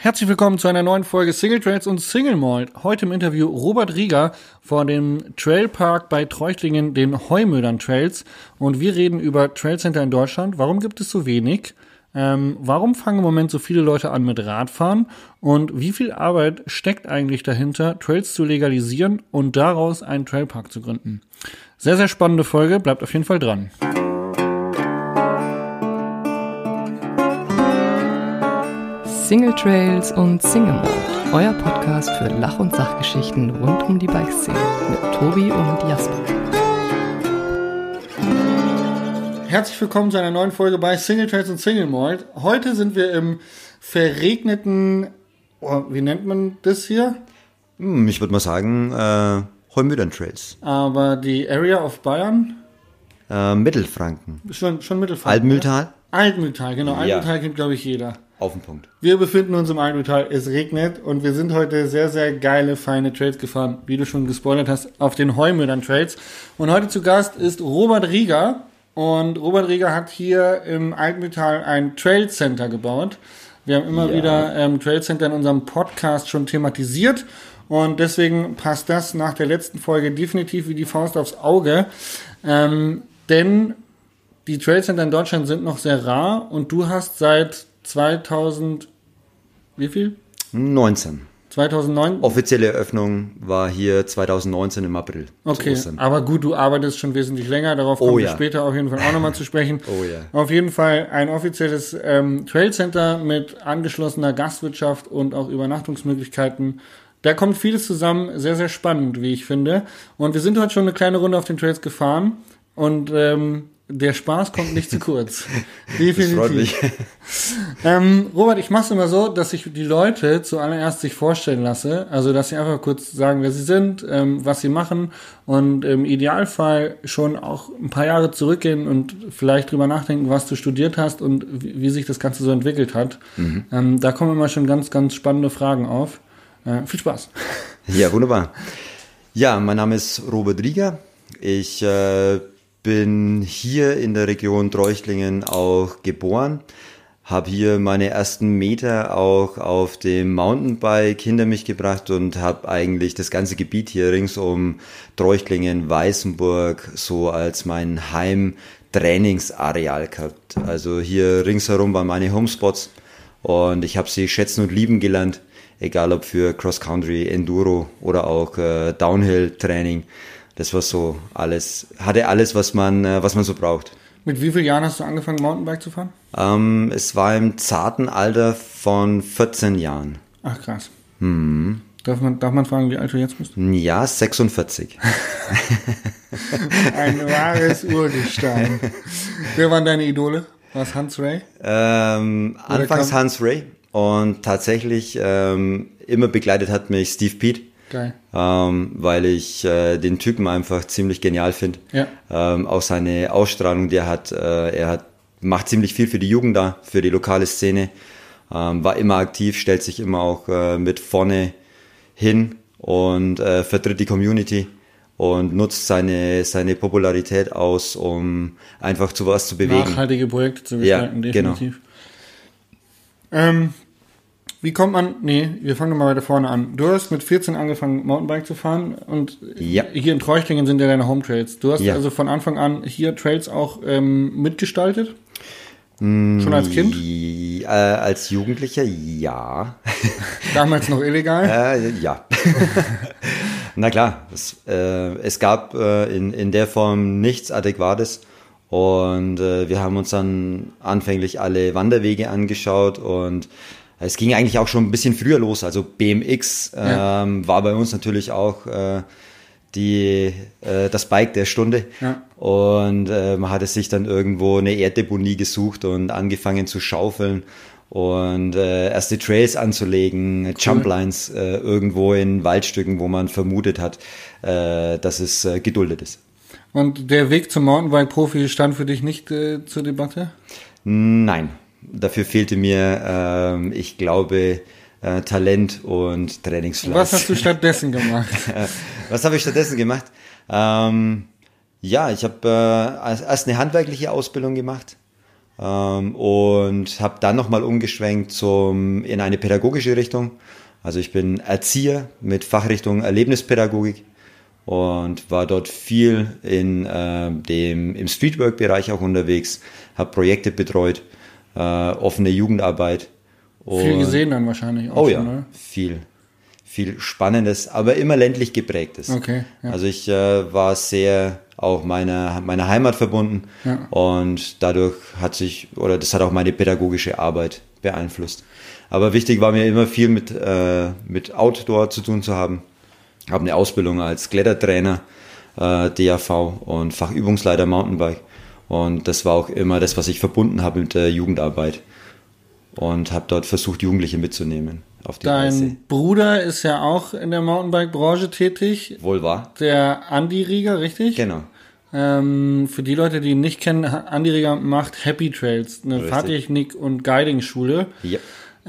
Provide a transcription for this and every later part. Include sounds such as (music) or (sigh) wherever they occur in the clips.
Herzlich willkommen zu einer neuen Folge Single Trails und Single Malt. Heute im Interview Robert Rieger vor dem Trailpark bei Treuchtlingen, den Heumödern Trails. Und wir reden über Trailcenter in Deutschland. Warum gibt es so wenig? Ähm, warum fangen im Moment so viele Leute an mit Radfahren? Und wie viel Arbeit steckt eigentlich dahinter, Trails zu legalisieren und daraus einen Trailpark zu gründen? Sehr, sehr spannende Folge. Bleibt auf jeden Fall dran. Single Trails und Single Mode, euer Podcast für Lach- und Sachgeschichten rund um die Bikeszene mit Tobi und Jasper. Herzlich willkommen zu einer neuen Folge bei Single Trails und Single Malt. Heute sind wir im verregneten, oh, wie nennt man das hier? Hm, ich würde mal sagen, äh, Heumüdern Trails. Aber die Area of Bayern? Äh, Mittelfranken. Schon, schon Mittelfranken. Altmühltal? Altmühltal, genau. Ja. Altmühltal kennt, glaube ich, jeder. Auf den Punkt. Wir befinden uns im Altmühltal, es regnet und wir sind heute sehr, sehr geile, feine Trails gefahren, wie du schon gespoilert hast, auf den Heumüllern Trails. Und heute zu Gast ist Robert Rieger. Und Robert Rieger hat hier im Altmühltal ein Trail Center gebaut. Wir haben immer Ja. wieder ähm, Trail Center in unserem Podcast schon thematisiert. Und deswegen passt das nach der letzten Folge definitiv wie die Faust aufs Auge. Ähm, denn die Trail Center in Deutschland sind noch sehr rar und du hast seit 2000, wie viel? 19. 2009? Offizielle Eröffnung war hier 2019 im April. Okay, aber gut, du arbeitest schon wesentlich länger, darauf kommen Oh wir ja. später auf jeden Fall auch nochmal zu sprechen. (laughs) Oh ja. Auf jeden Fall ein offizielles ähm, Trail Center mit angeschlossener Gastwirtschaft und auch Übernachtungsmöglichkeiten. Da kommt vieles zusammen, sehr, sehr spannend, wie ich finde. Und wir sind heute schon eine kleine Runde auf den Trails gefahren und ähm, der Spaß kommt nicht zu (laughs) kurz. Das freut mich. (laughs) Ähm, Robert, ich mache es immer so, dass ich die Leute zuallererst sich vorstellen lasse. Also, dass sie einfach kurz sagen, wer sie sind, ähm, was sie machen und im Idealfall schon auch ein paar Jahre zurückgehen und vielleicht drüber nachdenken, was du studiert hast und wie, wie sich das Ganze so entwickelt hat. Ähm, da kommen immer schon ganz, ganz spannende Fragen auf. Äh, viel Spaß. Ja, wunderbar. Ja, mein Name ist Robert Rieger. Ich äh, bin hier in der Region Treuchtlingen auch geboren. Habe hier meine ersten Meter auch auf dem Mountainbike hinter mich gebracht und habe eigentlich das ganze Gebiet hier rings um Treuchtlingen, Weißenburg so als mein Heim-Trainingsareal gehabt. Also hier ringsherum waren meine Homespots und ich habe sie schätzen und lieben gelernt, egal ob für Cross-Country, Enduro oder auch äh, Downhill-Training. Das war so alles, hatte alles, was man, äh, was man so braucht. Mit wie vielen Jahren hast du angefangen, Mountainbike zu fahren? Ähm, es war im zarten Alter von 14 Jahren. Ach, krass. Darf, man, darf man fragen, wie alt du jetzt bist? Ja, 46. (laughs) Ein wahres Urgestein. Wer waren deine Idole? War es Hans Ray? ähm, anfangs Hans Ray und tatsächlich ähm, immer begleitet hat mich Steve Pete. Geil. ähm, weil ich äh, den Typen einfach ziemlich genial finde. Ja. Ähm, auch seine Ausstrahlung, die er hat, äh, er hat, macht ziemlich viel für die Jugend da, für die lokale Szene, ähm, war immer aktiv, stellt sich immer auch äh, mit vorne hin und äh, vertritt die Community und nutzt seine, seine Popularität aus, um einfach zu was zu bewegen. Nachhaltige Projekte zu Ja, gestalten, genau. definitiv. Ähm, wie kommt man, nee, wir fangen mal weiter vorne an. Du hast mit 14 angefangen, Mountainbike zu fahren und Ja. hier in Treuchtlingen sind ja deine Home Trails. Du hast Ja. also von Anfang an hier Trails auch ähm, mitgestaltet? Schon als Kind? Äh, als Jugendlicher, ja. (laughs) Damals noch illegal? Äh, ja. (laughs) Na klar, es, äh, es gab äh, in, in der Form nichts Adäquates und äh, wir haben uns dann anfänglich alle Wanderwege angeschaut und es ging eigentlich auch schon ein bisschen früher los. Also BMX Ja. ähm, war bei uns natürlich auch äh, die, äh, das Bike der Stunde. Ja. Und äh, man hatte sich dann irgendwo eine Erddeponie gesucht und angefangen zu schaufeln und äh, erste Trails anzulegen, Jumplines äh, irgendwo in Waldstücken, wo man vermutet hat, äh, dass es äh, geduldet ist. Und der Weg zum Mountainbike-Profi stand für dich nicht äh, zur Debatte? Nein, dafür fehlte mir, ähm, ich glaube, äh, Talent und Trainingsfleiß. Was hast du (laughs) stattdessen gemacht? Was habe ich stattdessen gemacht? Ähm, ja, ich habe äh, als- erst eine handwerkliche Ausbildung gemacht ähm, und habe dann nochmal umgeschwenkt zum, in eine pädagogische Richtung. Also ich bin Erzieher mit Fachrichtung Erlebnispädagogik und war dort viel in äh, dem im Streetwork-Bereich auch unterwegs, habe Projekte betreut, äh, offene Jugendarbeit. viel gesehen dann wahrscheinlich auch. Oh schon, ja, ne? viel, viel Spannendes, aber immer ländlich geprägtes. Okay. Ja. Also ich äh, war sehr auch meiner meiner Heimat verbunden ja. und dadurch hat sich oder das hat auch meine pädagogische Arbeit beeinflusst. Aber wichtig war mir immer viel mit äh, mit Outdoor zu tun zu haben habe eine Ausbildung als Klettertrainer, äh, DAV und Fachübungsleiter Mountainbike. Und das war auch immer das, was ich verbunden habe mit der Jugendarbeit. Und habe dort versucht, Jugendliche mitzunehmen auf die Dein Reise. Bruder ist ja auch in der Mountainbike-Branche tätig. Wohl wahr. Der Andi Rieger, richtig? Genau. Ähm, für die Leute, die ihn nicht kennen, Andi Rieger macht Happy Trails, eine Fahrtechnik- und Guiding-Schule. Ja.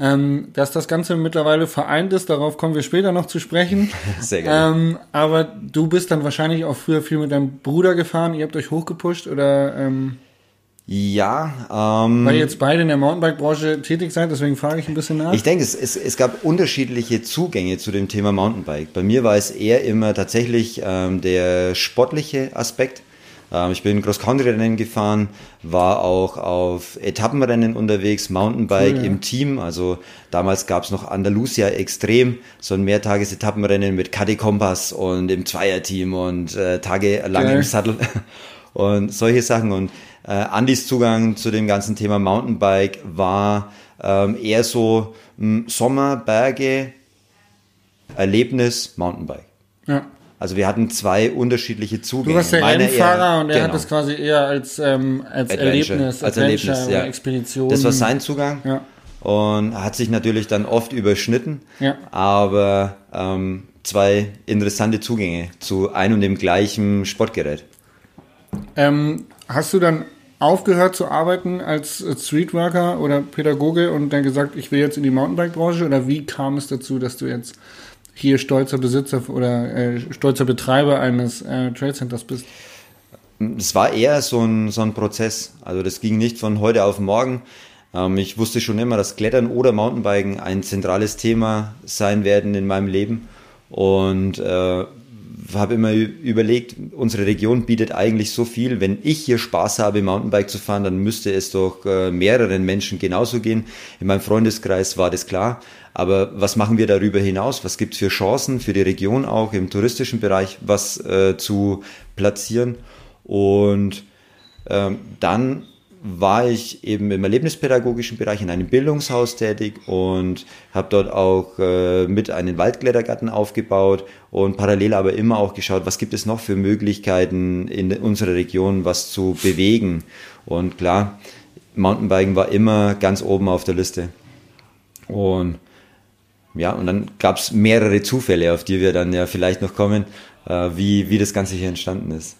Ähm, dass das Ganze mittlerweile vereint ist, darauf kommen wir später noch zu sprechen. (laughs) Sehr gerne. Ähm, aber du bist dann wahrscheinlich auch früher viel mit deinem Bruder gefahren, ihr habt euch hochgepusht oder? Ähm, ja. Ähm, weil ihr jetzt beide in der Mountainbike-Branche tätig seid, deswegen frage ich ein bisschen nach. Ich denke, es, es, es gab unterschiedliche Zugänge zu dem Thema Mountainbike. Bei mir war es eher immer tatsächlich ähm, der sportliche Aspekt ich bin Cross-Country-Rennen gefahren, war auch auf Etappenrennen unterwegs, Mountainbike cool, ja. im Team. Also damals gab es noch Andalusia Extrem, so ein Mehrtages-Etappenrennen mit KD Kompass und im Zweierteam und äh, tagelang Geil. im Sattel (laughs) und solche Sachen. Und äh, Andys Zugang zu dem ganzen Thema Mountainbike war ähm, eher so mh, Sommer, Berge, Erlebnis, Mountainbike. Ja. Also wir hatten zwei unterschiedliche Zugänge. Du warst der Meine Rennfahrer eher, und er genau. hat es quasi eher als, ähm, als Erlebnis, als Erlebnis, ja. Expedition. Das war sein Zugang. Ja. Und hat sich natürlich dann oft überschnitten. Ja. Aber ähm, zwei interessante Zugänge zu einem und dem gleichen Sportgerät. Ähm, hast du dann aufgehört zu arbeiten als Streetworker oder Pädagoge und dann gesagt, ich will jetzt in die Mountainbike-Branche? Oder wie kam es dazu, dass du jetzt hier stolzer Besitzer oder äh, stolzer Betreiber eines äh, Trade Centers bist? Es war eher so ein, so ein Prozess. Also das ging nicht von heute auf morgen. Ähm, ich wusste schon immer, dass Klettern oder Mountainbiken ein zentrales Thema sein werden in meinem Leben. Und äh, habe immer überlegt, unsere Region bietet eigentlich so viel. Wenn ich hier Spaß habe, Mountainbike zu fahren, dann müsste es doch äh, mehreren Menschen genauso gehen. In meinem Freundeskreis war das klar. Aber was machen wir darüber hinaus? Was gibt es für Chancen für die Region auch im touristischen Bereich, was äh, zu platzieren? Und ähm, dann war ich eben im erlebnispädagogischen Bereich in einem Bildungshaus tätig und habe dort auch äh, mit einen Waldklettergarten aufgebaut und parallel aber immer auch geschaut, was gibt es noch für Möglichkeiten in unserer Region, was zu bewegen. Und klar, Mountainbiken war immer ganz oben auf der Liste. Und ja, und dann gab es mehrere Zufälle, auf die wir dann ja vielleicht noch kommen, äh, wie, wie das Ganze hier entstanden ist.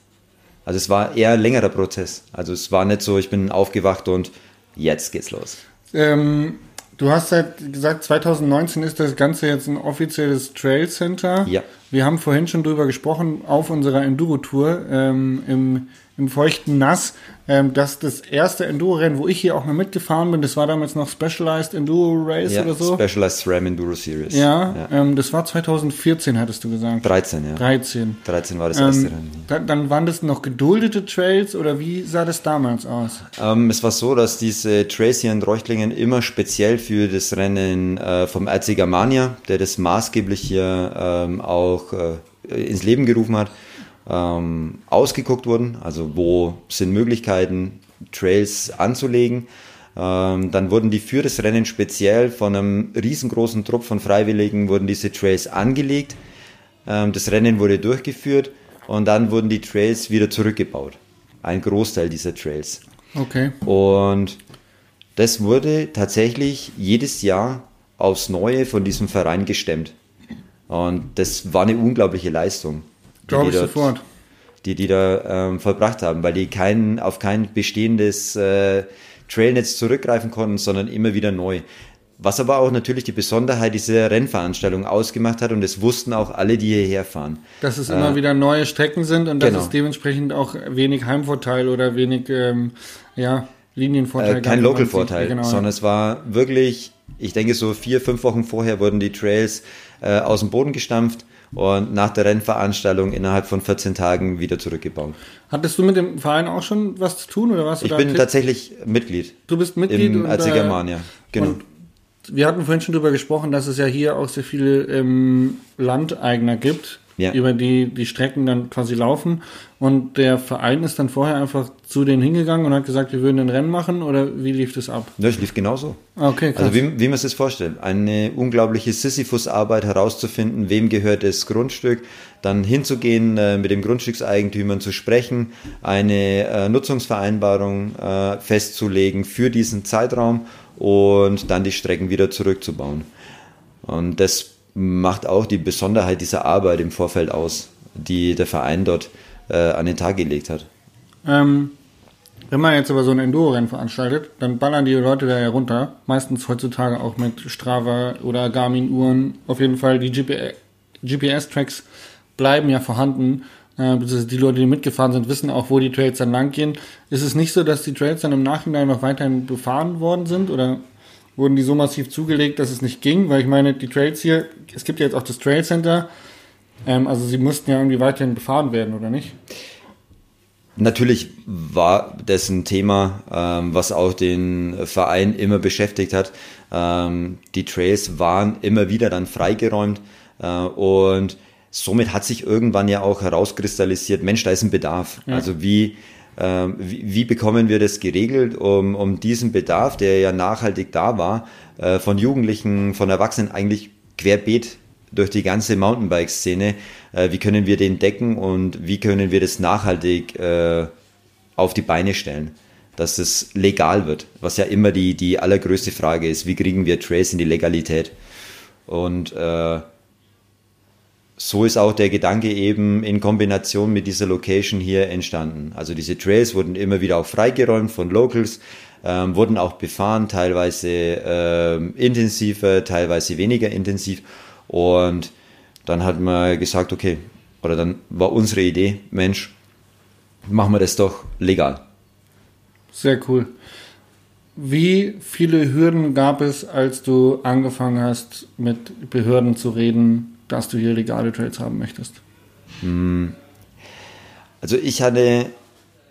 Also es war eher ein längerer Prozess. Also es war nicht so, ich bin aufgewacht und jetzt geht's los. Ähm, du hast halt gesagt, 2019 ist das Ganze jetzt ein offizielles Trail Center. Ja. Wir haben vorhin schon drüber gesprochen auf unserer Enduro-Tour ähm, im, im feuchten Nass ähm, dass das erste Enduro-Rennen, wo ich hier auch mal mitgefahren bin, das war damals noch Specialized Enduro Race ja, oder so. Specialized SRAM Enduro Series. Ja, ja. Ähm, das war 2014, hattest du gesagt. 13, ja. 13. 13 war das erste ähm, Rennen. Dann, dann waren das noch geduldete Trails oder wie sah das damals aus? Ähm, es war so, dass diese Trails hier in Reuchtlingen immer speziell für das Rennen äh, vom RC Germania, der das maßgeblich hier ähm, auch äh, ins Leben gerufen hat, ähm, ausgeguckt wurden, also wo sind Möglichkeiten, Trails anzulegen. Ähm, dann wurden die für das Rennen speziell von einem riesengroßen Trupp von Freiwilligen wurden diese Trails angelegt. Ähm, das Rennen wurde durchgeführt und dann wurden die Trails wieder zurückgebaut. Ein Großteil dieser Trails. Okay. Und das wurde tatsächlich jedes Jahr aufs Neue von diesem Verein gestemmt. Und das war eine unglaubliche Leistung. Glaube ich dort, sofort. Die die da ähm, vollbracht haben, weil die kein, auf kein bestehendes äh, Trailnetz zurückgreifen konnten, sondern immer wieder neu. Was aber auch natürlich die Besonderheit dieser Rennveranstaltung ausgemacht hat und das wussten auch alle, die hierher fahren. Dass es immer äh, wieder neue Strecken sind und genau. dass es dementsprechend auch wenig Heimvorteil oder wenig, ähm, ja. Linienvorteil äh, kein Local-Vorteil, genau, sondern es war wirklich, ich denke so vier, fünf Wochen vorher wurden die Trails äh, aus dem Boden gestampft und nach der Rennveranstaltung innerhalb von 14 Tagen wieder zurückgebaut. Hattest du mit dem Verein auch schon was zu tun oder was? Ich bin tatsächlich Mitglied. Du bist Mitglied im, als Siegermania, genau. Und wir hatten vorhin schon darüber gesprochen, dass es ja hier auch sehr viele ähm, Landeigner gibt, ja. über die die Strecken dann quasi laufen. Und der Verein ist dann vorher einfach zu denen hingegangen und hat gesagt, wir würden ein Rennen machen oder wie lief das ab? Ja, es lief genauso. Okay, krass. Also wie, wie man es sich vorstellt. Eine unglaubliche Sisyphus-Arbeit herauszufinden, wem gehört das Grundstück, dann hinzugehen, äh, mit dem Grundstückseigentümern zu sprechen, eine äh, Nutzungsvereinbarung äh, festzulegen für diesen Zeitraum und dann die Strecken wieder zurückzubauen. Und das macht auch die Besonderheit dieser Arbeit im Vorfeld aus, die der Verein dort äh, an den Tag gelegt hat. Ähm, wenn man jetzt aber so ein Enduro-Rennen veranstaltet, dann ballern die Leute da ja runter. Meistens heutzutage auch mit Strava oder Garmin-Uhren. Auf jeden Fall die GPS-Tracks bleiben ja vorhanden. Äh, die Leute, die mitgefahren sind, wissen auch, wo die Trails dann lang gehen. Ist es nicht so, dass die Trails dann im Nachhinein noch weiterhin befahren worden sind? Oder wurden die so massiv zugelegt, dass es nicht ging, weil ich meine, die Trails hier, es gibt ja jetzt auch das Trail Center, ähm, also sie mussten ja irgendwie weiterhin befahren werden, oder nicht? Natürlich war das ein Thema, ähm, was auch den Verein immer beschäftigt hat. Ähm, die Trails waren immer wieder dann freigeräumt äh, und somit hat sich irgendwann ja auch herauskristallisiert, Mensch, da ist ein Bedarf. Ja. Also wie ähm, wie, wie, bekommen wir das geregelt, um, um diesen Bedarf, der ja nachhaltig da war, äh, von Jugendlichen, von Erwachsenen eigentlich querbeet durch die ganze Mountainbike-Szene, äh, wie können wir den decken und wie können wir das nachhaltig äh, auf die Beine stellen, dass es legal wird, was ja immer die, die allergrößte Frage ist, wie kriegen wir Trails in die Legalität? Und äh, so ist auch der Gedanke eben in Kombination mit dieser Location hier entstanden. Also diese Trails wurden immer wieder auch freigeräumt von Locals, ähm, wurden auch befahren, teilweise ähm, intensiver, teilweise weniger intensiv. Und dann hat man gesagt, okay, oder dann war unsere Idee, Mensch, machen wir das doch legal. Sehr cool. Wie viele Hürden gab es, als du angefangen hast, mit Behörden zu reden, dass du hier legale Trades haben möchtest? Hm. Also ich hatte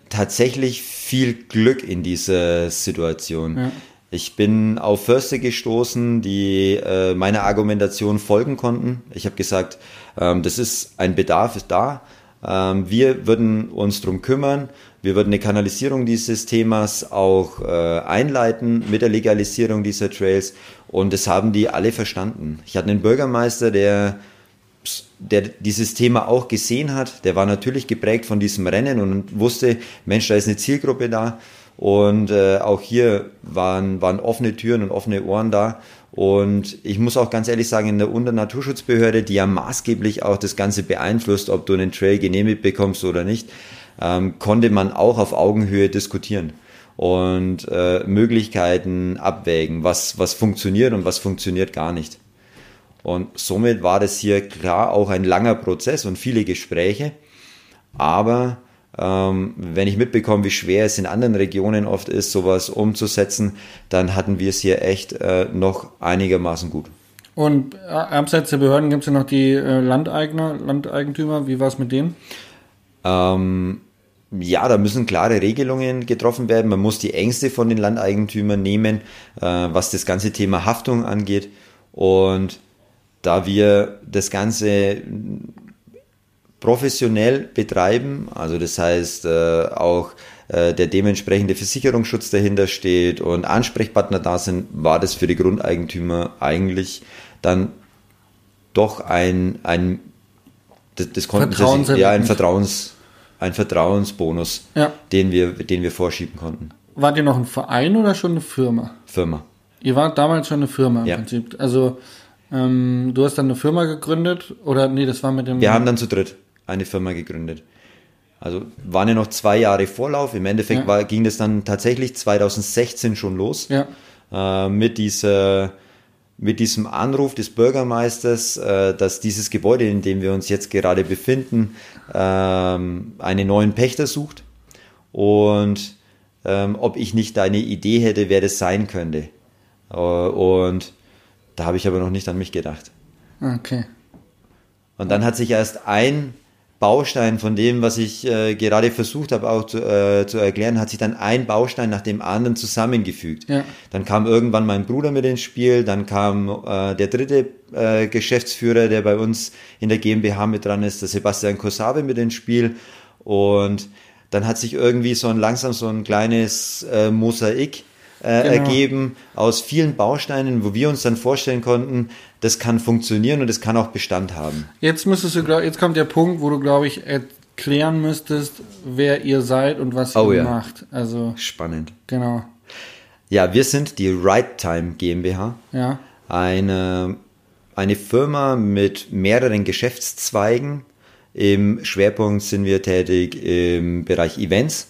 tatsächlich viel Glück in dieser Situation. Ja. Ich bin auf Förster gestoßen, die äh, meiner Argumentation folgen konnten. Ich habe gesagt, ähm, das ist ein Bedarf ist da. Ähm, wir würden uns darum kümmern. Wir würden eine Kanalisierung dieses Themas auch äh, einleiten mit der Legalisierung dieser Trails. Und das haben die alle verstanden. Ich hatte einen Bürgermeister, der der dieses Thema auch gesehen hat, der war natürlich geprägt von diesem Rennen und wusste, Mensch, da ist eine Zielgruppe da. Und äh, auch hier waren, waren offene Türen und offene Ohren da. Und ich muss auch ganz ehrlich sagen, in der Unternaturschutzbehörde, die ja maßgeblich auch das Ganze beeinflusst, ob du einen Trail genehmigt bekommst oder nicht, ähm, konnte man auch auf Augenhöhe diskutieren und äh, Möglichkeiten abwägen, was, was funktioniert und was funktioniert gar nicht. Und somit war das hier klar auch ein langer Prozess und viele Gespräche. Aber ähm, wenn ich mitbekomme, wie schwer es in anderen Regionen oft ist, sowas umzusetzen, dann hatten wir es hier echt äh, noch einigermaßen gut. Und äh, abseits der Behörden gibt es ja noch die äh, Landeigner, Landeigentümer. Wie war es mit denen? Ähm, ja, da müssen klare Regelungen getroffen werden. Man muss die Ängste von den Landeigentümern nehmen, äh, was das ganze Thema Haftung angeht. Und da wir das Ganze professionell betreiben, also das heißt äh, auch äh, der dementsprechende Versicherungsschutz dahinter steht und Ansprechpartner da sind, war das für die Grundeigentümer eigentlich dann doch ein, ein das, das konnten sie sich, ja, ein Vertrauens, ein Vertrauensbonus, ja. den wir, den wir vorschieben konnten. Wart ihr noch ein Verein oder schon eine Firma? Firma. Ihr wart damals schon eine Firma im ja. Prinzip. Also ähm, du hast dann eine Firma gegründet oder nee, das war mit dem. Wir haben dann zu dritt eine Firma gegründet. Also waren ja noch zwei Jahre Vorlauf. Im Endeffekt ja. war, ging das dann tatsächlich 2016 schon los. Ja. Äh, mit dieser mit diesem Anruf des Bürgermeisters, äh, dass dieses Gebäude, in dem wir uns jetzt gerade befinden, ähm, einen neuen Pächter sucht. Und ähm, ob ich nicht deine Idee hätte, wer das sein könnte. Äh, und da habe ich aber noch nicht an mich gedacht. Okay. Und dann hat sich erst ein Baustein von dem, was ich äh, gerade versucht habe auch zu, äh, zu erklären, hat sich dann ein Baustein nach dem anderen zusammengefügt. Ja. Dann kam irgendwann mein Bruder mit ins Spiel, dann kam äh, der dritte äh, Geschäftsführer, der bei uns in der GmbH mit dran ist, der Sebastian Kosabe mit ins Spiel und dann hat sich irgendwie so ein langsam so ein kleines äh, Mosaik äh, Genau. ergeben aus vielen Bausteinen, wo wir uns dann vorstellen konnten, das kann funktionieren und es kann auch Bestand haben. Jetzt müsstest du, glaub, jetzt kommt der Punkt, wo du, glaube ich, erklären müsstest, wer ihr seid und was ihr Oh ja. macht. Also, Spannend. genau. Ja, wir sind die Right Time GmbH, Ja. eine, eine Firma mit mehreren Geschäftszweigen. Im Schwerpunkt sind wir tätig im Bereich Events,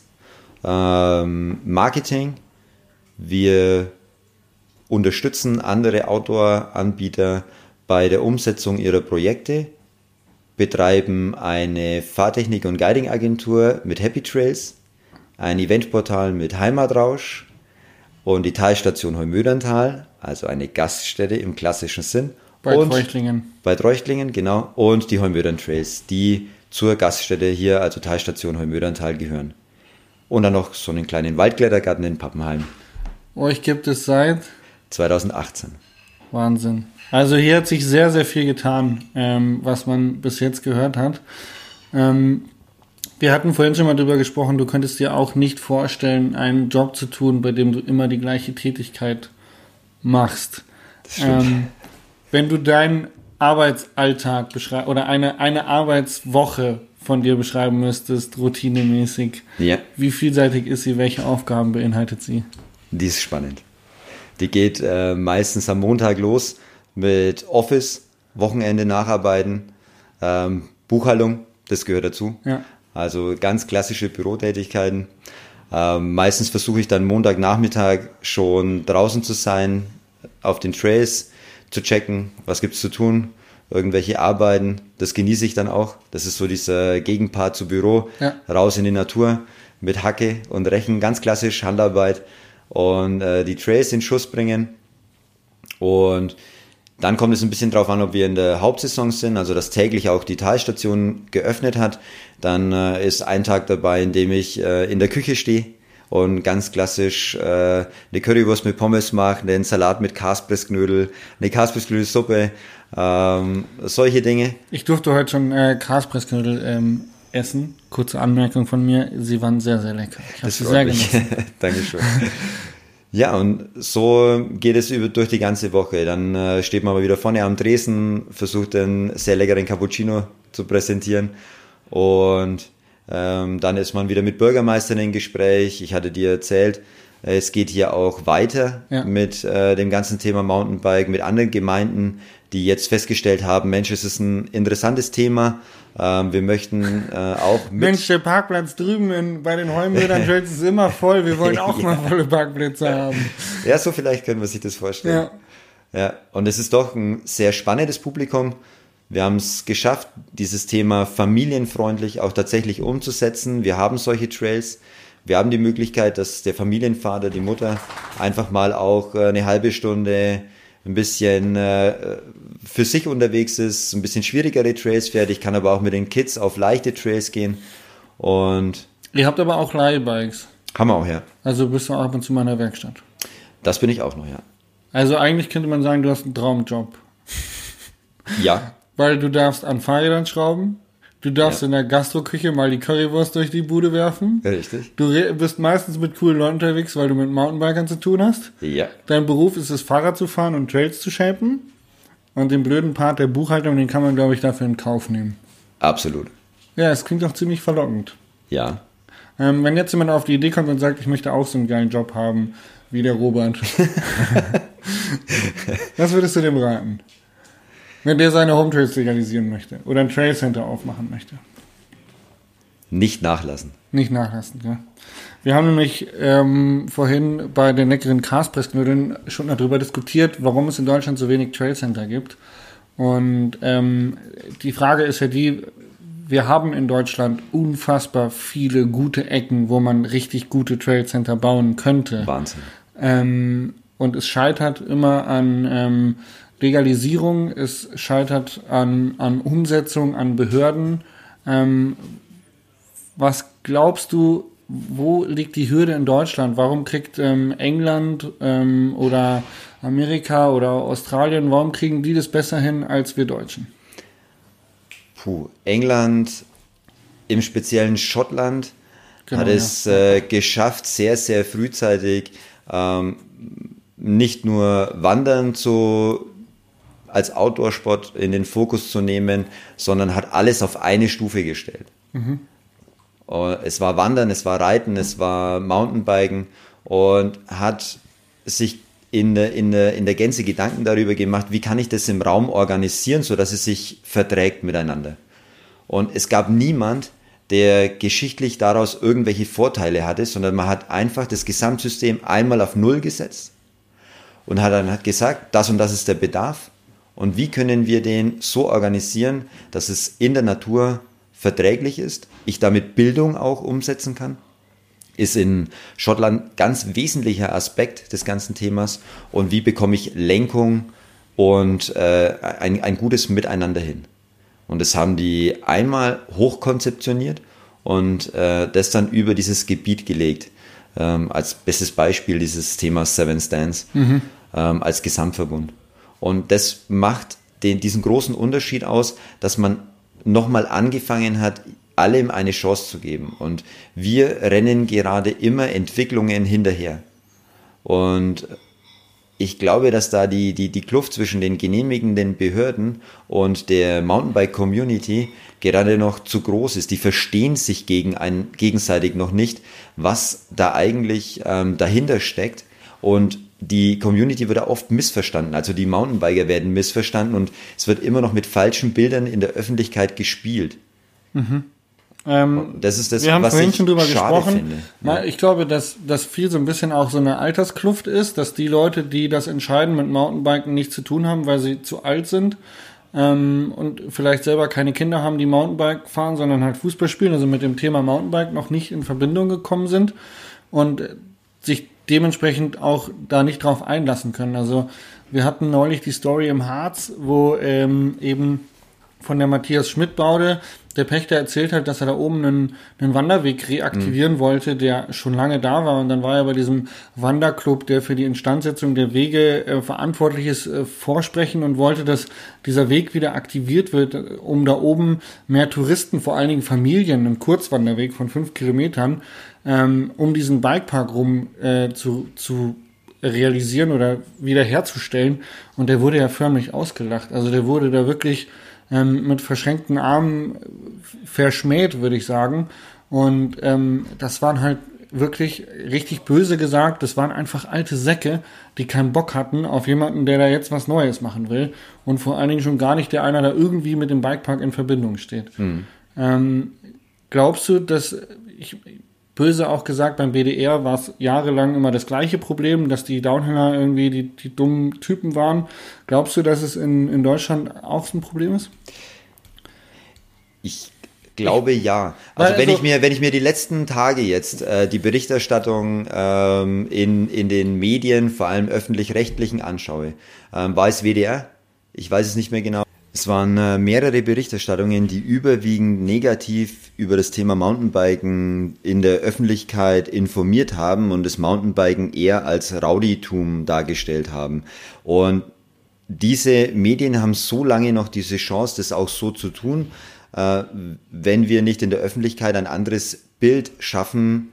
ähm, Marketing. Wir unterstützen andere Outdoor-Anbieter bei der Umsetzung ihrer Projekte, betreiben eine Fahrtechnik- und Guiding-Agentur mit Happy Trails, ein Eventportal mit Heimatrausch und die Talstation Heumöderntal, also eine Gaststätte im klassischen Sinn. Bei und Treuchtlingen. Bei Treuchtlingen, genau. Und die Heumödern Trails, die zur Gaststätte hier, also Talstation Heumöderntal, gehören. Und dann noch so einen kleinen Waldklettergarten in Pappenheim. Euch gibt es seit 2018. Wahnsinn. Also hier hat sich sehr, sehr viel getan, ähm, was man bis jetzt gehört hat. Ähm, wir hatten vorhin schon mal drüber gesprochen, du könntest dir auch nicht vorstellen, einen Job zu tun, bei dem du immer die gleiche Tätigkeit machst. stimmt. Ähm, wenn du deinen Arbeitsalltag beschreibst oder eine, eine Arbeitswoche von dir beschreiben müsstest, routinemäßig, Ja, wie vielseitig ist sie, welche Aufgaben beinhaltet sie? Die ist spannend. Die geht äh, meistens am Montag los mit Office, Wochenende nacharbeiten, ähm, Buchhaltung, das gehört dazu. Ja. Also ganz klassische Bürotätigkeiten. Ähm, meistens versuche ich dann Montagnachmittag schon draußen zu sein, auf den Trails zu checken, was gibt's zu tun, irgendwelche Arbeiten. Das genieße ich dann auch. Das ist so dieser Gegenpart zu Büro, Ja. raus in die Natur mit Hacke und Rechen, ganz klassisch Handarbeit und äh, die Trails in Schuss bringen. Und dann kommt es ein bisschen drauf an, ob wir in der Hauptsaison sind, also dass täglich auch die Talstation geöffnet hat. Dann äh, ist ein Tag dabei, in dem ich äh, in der Küche stehe und ganz klassisch äh, eine Currywurst mit Pommes mache, einen Salat mit Kaspressknödel, eine Kaspressknödelsuppe, ähm, solche Dinge. Ich durfte heute schon äh, Kaspressknödel ähm, essen. Kurze Anmerkung von mir, sie waren sehr, sehr lecker. Ich habe sie sehr genossen. (laughs) Dankeschön. Ja, und so geht es über, durch die ganze Woche. Dann äh, steht man mal wieder vorne am Dresen, versucht einen sehr leckeren Cappuccino zu präsentieren. Und ähm, dann ist man wieder mit Bürgermeistern im Gespräch. Ich hatte dir erzählt, äh, es geht hier auch weiter Ja. mit äh, dem ganzen Thema Mountainbike, mit anderen Gemeinden, die jetzt festgestellt haben, Mensch, es ist ein interessantes Thema. Ähm, wir möchten äh, auch mit Mensch, der Parkplatz drüben in, bei den Heumödern Trails (laughs) ist immer voll. Wir wollen auch mal volle Parkplätze haben. Ja, so vielleicht können wir sich das vorstellen. Ja. Ja, und es ist doch ein sehr spannendes Publikum. Wir haben es geschafft, dieses Thema familienfreundlich auch tatsächlich umzusetzen. Wir haben solche Trails. Wir haben die Möglichkeit, dass der Familienvater, die Mutter einfach mal auch äh, eine halbe Stunde ein bisschen äh, für sich unterwegs ist, ein bisschen schwierigere Trails fährt. Ich kann aber auch mit den Kids auf leichte Trails gehen. Und Ihr habt aber auch Leihbikes. haben wir auch, ja. Also bist du ab und zu mal in der Werkstatt. Das bin ich auch noch, ja. Also eigentlich könnte man sagen, du hast einen Traumjob. Ja, Weil du darfst an Fahrrädern schrauben. Du darfst Ja. in der Gastroküche mal die Currywurst durch die Bude werfen. richtig. Du bist meistens mit coolen Leuten unterwegs, weil du mit Mountainbikern zu tun hast. Ja. Dein Beruf ist es, Fahrrad zu fahren und Trails zu shapen. Und den blöden Part der Buchhaltung, den kann man, glaube ich, dafür in Kauf nehmen. Absolut. Ja, es klingt doch ziemlich verlockend. Ja. Ähm, wenn jetzt jemand auf die Idee kommt und sagt, ich möchte auch so einen geilen Job haben wie der Robert. (laughs) Was würdest du dem raten? Wenn der seine Home Trails legalisieren möchte oder ein Trail Center aufmachen möchte. Nicht nachlassen. Nicht nachlassen, ja. Wir haben nämlich ähm, vorhin bei den leckeren Kaspressknödeln schon darüber diskutiert, warum es in Deutschland so wenig Trail Center gibt. Und ähm, die Frage ist ja die, wir haben in Deutschland unfassbar viele gute Ecken, wo man richtig gute Trailcenter bauen könnte. Wahnsinn. Ähm, und es scheitert immer an ähm, Legalisierung, es scheitert an, an Umsetzung, an Behörden. Ähm, was glaubst du, wo liegt die Hürde in Deutschland? Warum kriegt ähm, England ähm, oder Amerika oder Australien, warum kriegen die das besser hin als wir Deutschen? Puh, England, im speziellen Schottland, genau, hat es ja. äh, geschafft, sehr, sehr frühzeitig ähm, nicht nur Wandern zu, als Outdoor-Sport in den Fokus zu nehmen, sondern hat alles auf eine Stufe gestellt. Mhm. Es war Wandern, es war Reiten, es war Mountainbiken und hat sich in, in, in der Gänze Gedanken darüber gemacht, wie kann ich das im Raum organisieren, sodass es sich verträgt miteinander. Und es gab niemand, der geschichtlich daraus irgendwelche Vorteile hatte, sondern man hat einfach das Gesamtsystem einmal auf Null gesetzt und hat dann hat gesagt, das und das ist der Bedarf und wie können wir den so organisieren, dass es in der Natur verträglich ist, ich damit Bildung auch umsetzen kann ist in Schottland ganz wesentlicher Aspekt des ganzen Themas. Und wie bekomme ich Lenkung und äh, ein, ein gutes Miteinander hin? Und das haben die einmal hochkonzeptioniert und äh, das dann über dieses Gebiet gelegt. Ähm, als bestes Beispiel dieses Themas Seven Stands mhm. ähm, als Gesamtverbund. Und das macht den, diesen großen Unterschied aus, dass man nochmal angefangen hat, allem eine Chance zu geben. Und wir rennen gerade immer Entwicklungen hinterher. Und ich glaube, dass da die, die, die Kluft zwischen den genehmigenden Behörden und der Mountainbike-Community gerade noch zu groß ist. Die verstehen sich gegen ein, gegenseitig noch nicht, was da eigentlich ähm, dahinter steckt. Und die Community wird da oft missverstanden. Also die Mountainbiker werden missverstanden und es wird immer noch mit falschen Bildern in der Öffentlichkeit gespielt. Mhm. Ähm, das ist das, wir haben was vorhin schon drüber gesprochen. Finde. Ja. Ich glaube, dass das viel so ein bisschen auch so eine Alterskluft ist, dass die Leute, die das entscheiden, mit Mountainbiken nichts zu tun haben, weil sie zu alt sind ähm, und vielleicht selber keine Kinder haben, die Mountainbike fahren, sondern halt Fußball spielen, also mit dem Thema Mountainbike noch nicht in Verbindung gekommen sind und sich dementsprechend auch da nicht drauf einlassen können. Also wir hatten neulich die Story im Harz, wo ähm, eben von der Matthias Schmidt-Baude der Pächter erzählt hat, dass er da oben einen, einen Wanderweg reaktivieren mhm. wollte, der schon lange da war. Und dann war er bei diesem Wanderclub, der für die Instandsetzung der Wege äh, verantwortlich ist, äh, vorsprechen und wollte, dass dieser Weg wieder aktiviert wird, um da oben mehr Touristen, vor allen Dingen Familien, einen Kurzwanderweg von fünf Kilometern, ähm, um diesen Bikepark rum äh, zu, zu realisieren oder wiederherzustellen. Und der wurde ja förmlich ausgelacht. Also der wurde da wirklich ähm, mit verschränkten Armen verschmäht, würde ich sagen. Und ähm, das waren halt wirklich richtig böse gesagt, das waren einfach alte Säcke, die keinen Bock hatten auf jemanden, der da jetzt was Neues machen will. Und vor allen Dingen schon gar nicht der einer, der irgendwie mit dem Bikepark in Verbindung steht. Mhm. Ähm, glaubst du, dass ich, böse auch gesagt, beim BDR war es jahrelang immer das gleiche Problem, dass die Downhiller irgendwie die, die dummen Typen waren. Glaubst du, dass es in, in Deutschland auch so ein Problem ist? Ich glaube ja. Also, wenn also, ich mir, wenn ich mir die letzten Tage jetzt äh, die Berichterstattung ähm, in, in den Medien, vor allem öffentlich-rechtlichen, anschaue, ähm, war es WDR? Ich weiß es nicht mehr genau. Es waren äh, mehrere Berichterstattungen, die überwiegend negativ über das Thema Mountainbiken in der Öffentlichkeit informiert haben und das Mountainbiken eher als Rowdytum dargestellt haben. Und diese Medien haben so lange noch diese Chance, das auch so zu tun, äh, wenn wir nicht in der Öffentlichkeit ein anderes Bild schaffen,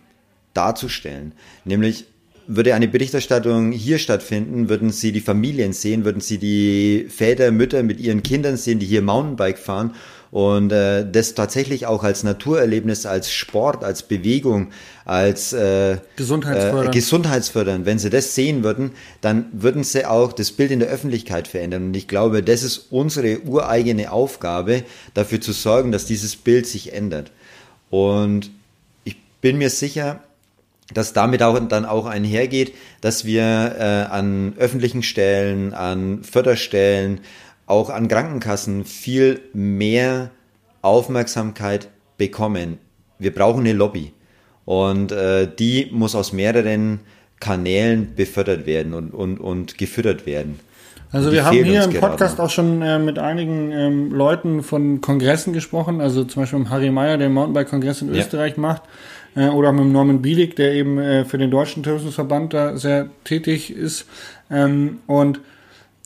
darzustellen. Nämlich würde eine Berichterstattung hier stattfinden, würden Sie die Familien sehen, würden Sie die Väter, Mütter mit ihren Kindern sehen, die hier Mountainbike fahren und äh, das tatsächlich auch als Naturerlebnis, als Sport, als Bewegung, als äh, Gesundheitsfördernd. Äh, Gesundheitsfördernd. Wenn Sie das sehen würden, dann würden Sie auch das Bild in der Öffentlichkeit verändern. Und ich glaube, das ist unsere ureigene Aufgabe, dafür zu sorgen, dass dieses Bild sich ändert. Und ich bin mir sicher, dass damit auch dann auch einhergeht, dass wir äh, an öffentlichen Stellen, an Förderstellen, auch an Krankenkassen viel mehr Aufmerksamkeit bekommen. Wir brauchen eine Lobby. Und äh, die muss aus mehreren Kanälen befördert werden und, und, und gefüttert werden. Also wir haben hier im Podcast auch schon äh, mit einigen ähm, Leuten von Kongressen gesprochen, also zum Beispiel mit Harry Meyer, der Mountainbike-Kongress in ja. Österreich macht, äh, oder mit Norman Bielig, der eben äh, für den Deutschen Tourismusverband da sehr tätig ist. Ähm, und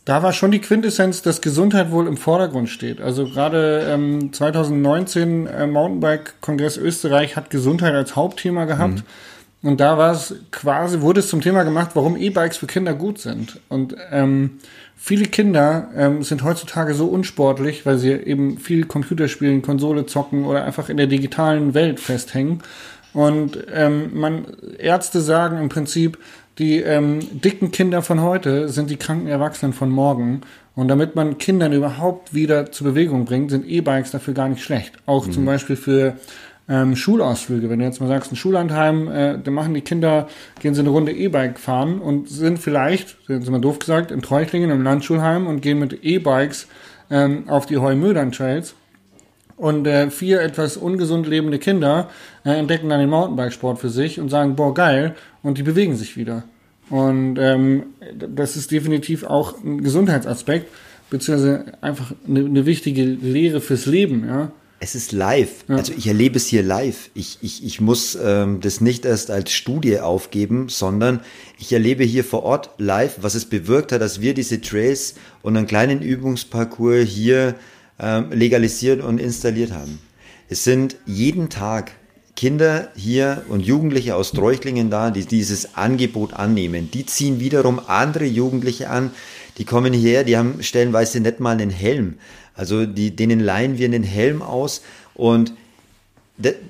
da war schon die Quintessenz, dass Gesundheit wohl im Vordergrund steht. Also gerade ähm, 2019 äh, Mountainbike-Kongress Österreich hat Gesundheit als Hauptthema gehabt. Mhm. Und da war es quasi, wurde es zum Thema gemacht, warum E-Bikes für Kinder gut sind. Und ähm, viele Kinder ähm, sind heutzutage so unsportlich, weil sie eben viel Computer spielen, Konsole zocken oder einfach in der digitalen Welt festhängen. Und ähm, man Ärzte sagen im Prinzip, die ähm, dicken Kinder von heute sind die kranken Erwachsenen von morgen. Und damit man Kindern überhaupt wieder zur Bewegung bringt, sind E-Bikes dafür gar nicht schlecht. Auch mhm. zum Beispiel für ähm, Schulausflüge. Wenn du jetzt mal sagst, ein Schullandheim, äh, dann machen die Kinder, gehen sie eine Runde E-Bike fahren und sind vielleicht, sind sie mal doof gesagt, in Treuchlingen im Landschulheim und gehen mit E-Bikes ähm, auf die Heumödern-Trails. Und äh, vier etwas ungesund lebende Kinder äh, entdecken dann den Mountainbikesport für sich und sagen, boah, geil, und die bewegen sich wieder. Und ähm, das ist definitiv auch ein Gesundheitsaspekt, beziehungsweise einfach eine, eine wichtige Lehre fürs Leben, ja es ist live. Ja. Also ich erlebe es hier live. Ich, ich, ich muss ähm, das nicht erst als Studie aufgeben, sondern ich erlebe hier vor Ort live, was es bewirkt hat, dass wir diese Trails und einen kleinen Übungsparcours hier legalisiert und installiert haben. Es sind jeden Tag Kinder hier und Jugendliche aus Treuchtlingen da, die dieses Angebot annehmen. Die ziehen wiederum andere Jugendliche an, die kommen hierher, die haben stellenweise nicht mal einen Helm. Also die, denen leihen wir einen Helm aus und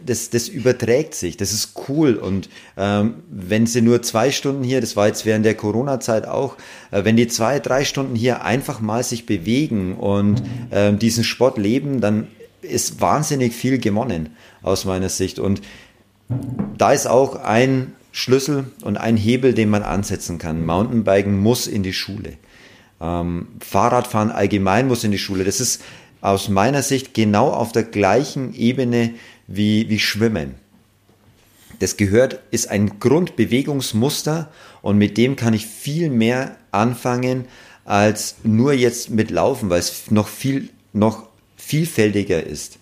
das, das überträgt sich, das ist cool. Und ähm, wenn sie nur zwei Stunden hier, das war jetzt während der Corona-Zeit auch, äh, wenn die zwei, drei Stunden hier einfach mal sich bewegen und ähm, diesen Sport leben, dann ist wahnsinnig viel gewonnen aus meiner Sicht. Und da ist auch ein Schlüssel und ein Hebel, den man ansetzen kann. Mountainbiken muss in die Schule. Ähm, Fahrradfahren allgemein muss in die Schule. Das ist aus meiner Sicht genau auf der gleichen Ebene wie, wie Schwimmen. Das gehört, ist ein Grundbewegungsmuster und mit dem kann ich viel mehr anfangen als nur jetzt mit Laufen, weil es noch viel, noch vielfältiger ist.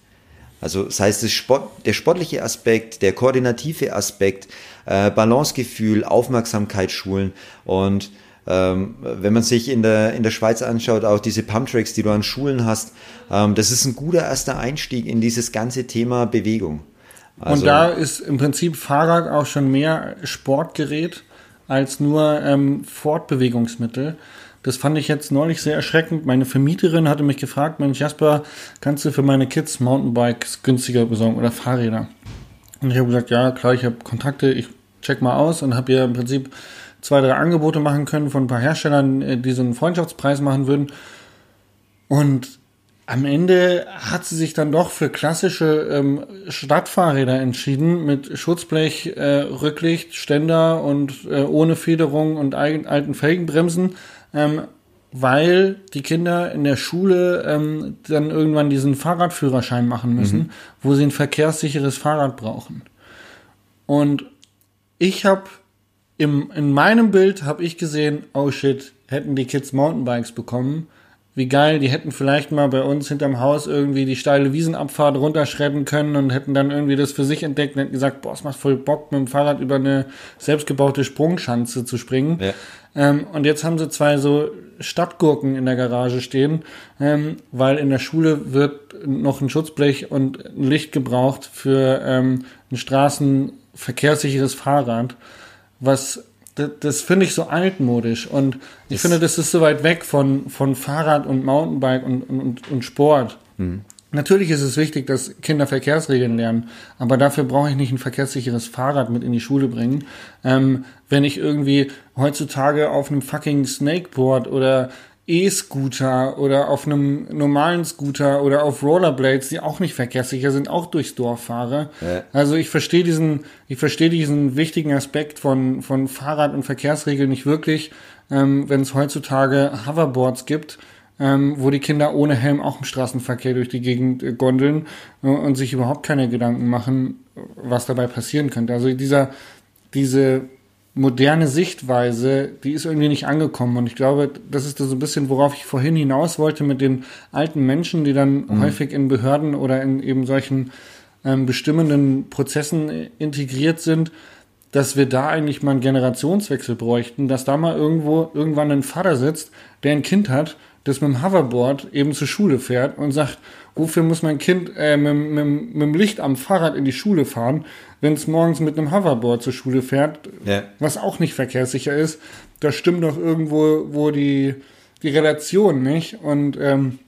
Also das heißt, das Sport, der sportliche Aspekt, der koordinative Aspekt, äh, Balancegefühl, Aufmerksamkeit schulen und ähm, wenn man sich in der, in der Schweiz anschaut, auch diese Pumptracks, die du an Schulen hast, ähm, das ist ein guter erster Einstieg in dieses ganze Thema Bewegung. Also, und da ist im Prinzip Fahrrad auch schon mehr Sportgerät als nur ähm, Fortbewegungsmittel. Das fand ich jetzt neulich sehr erschreckend. Meine Vermieterin hatte mich gefragt, Mensch Jasper, kannst du für meine Kids Mountainbikes günstiger besorgen oder Fahrräder? Und ich habe gesagt, ja klar, ich habe Kontakte, ich check mal aus und habe ihr im Prinzip zwei, drei Angebote machen können von ein paar Herstellern, äh, die so einen Freundschaftspreis machen würden. Und am Ende hat sie sich dann doch für klassische ähm, Stadtfahrräder entschieden mit Schutzblech, äh, Rücklicht, Ständer und äh, ohne Federung und alten Felgenbremsen, ähm, weil die Kinder in der Schule ähm, dann irgendwann diesen Fahrradführerschein machen müssen, mhm. wo sie ein verkehrssicheres Fahrrad brauchen. Und ich habe im, in meinem Bild habe ich gesehen, oh shit, hätten die Kids Mountainbikes bekommen. Wie geil, die hätten vielleicht mal bei uns hinterm Haus irgendwie die steile Wiesenabfahrt runterschredden können und hätten dann irgendwie das für sich entdeckt und hätten gesagt, boah, es macht voll Bock, mit dem Fahrrad über eine selbstgebaute Sprungschanze zu springen. Ja. Ähm, und jetzt haben sie zwei so Stadtgurken in der Garage stehen, ähm, weil in der Schule wird noch ein Schutzblech und ein Licht gebraucht für ähm, ein straßenverkehrssicheres Fahrrad was das, das finde ich so altmodisch und ich das finde, das ist so weit weg von, von Fahrrad und Mountainbike und, und, und Sport. Mhm. Natürlich ist es wichtig, dass Kinder Verkehrsregeln lernen, aber dafür brauche ich nicht ein verkehrssicheres Fahrrad mit in die Schule bringen. Ähm, wenn ich irgendwie heutzutage auf einem fucking Snakeboard oder E-Scooter oder auf einem normalen Scooter oder auf Rollerblades, die auch nicht verkehrssicher sind, auch durchs Dorf fahre. Ja. Also ich verstehe diesen, ich verstehe diesen wichtigen Aspekt von, von Fahrrad- und Verkehrsregeln nicht wirklich, ähm, wenn es heutzutage Hoverboards gibt, ähm, wo die Kinder ohne Helm auch im Straßenverkehr durch die Gegend äh, gondeln äh, und sich überhaupt keine Gedanken machen, was dabei passieren könnte. Also dieser, diese moderne Sichtweise, die ist irgendwie nicht angekommen. Und ich glaube, das ist so ein bisschen, worauf ich vorhin hinaus wollte mit den alten Menschen, die dann mhm. häufig in Behörden oder in eben solchen ähm, bestimmenden Prozessen integriert sind, dass wir da eigentlich mal einen Generationswechsel bräuchten, dass da mal irgendwo irgendwann ein Vater sitzt, der ein Kind hat, das mit dem Hoverboard eben zur Schule fährt und sagt, wofür muss mein Kind äh, mit, mit, mit dem Licht am Fahrrad in die Schule fahren, wenn es morgens mit einem Hoverboard zur Schule fährt, ja. was auch nicht verkehrssicher ist. Da stimmt doch irgendwo wo die, die Relation nicht. Und ähm,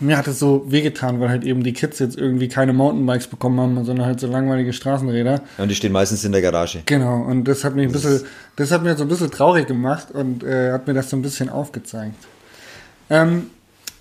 mir hat es so wehgetan, weil halt eben die Kids jetzt irgendwie keine Mountainbikes bekommen haben, sondern halt so langweilige Straßenräder. Ja, und die stehen meistens in der Garage. Genau, und das hat mich ein bisschen, das hat mir so ein bisschen traurig gemacht und äh, hat mir das so ein bisschen aufgezeigt. Ähm,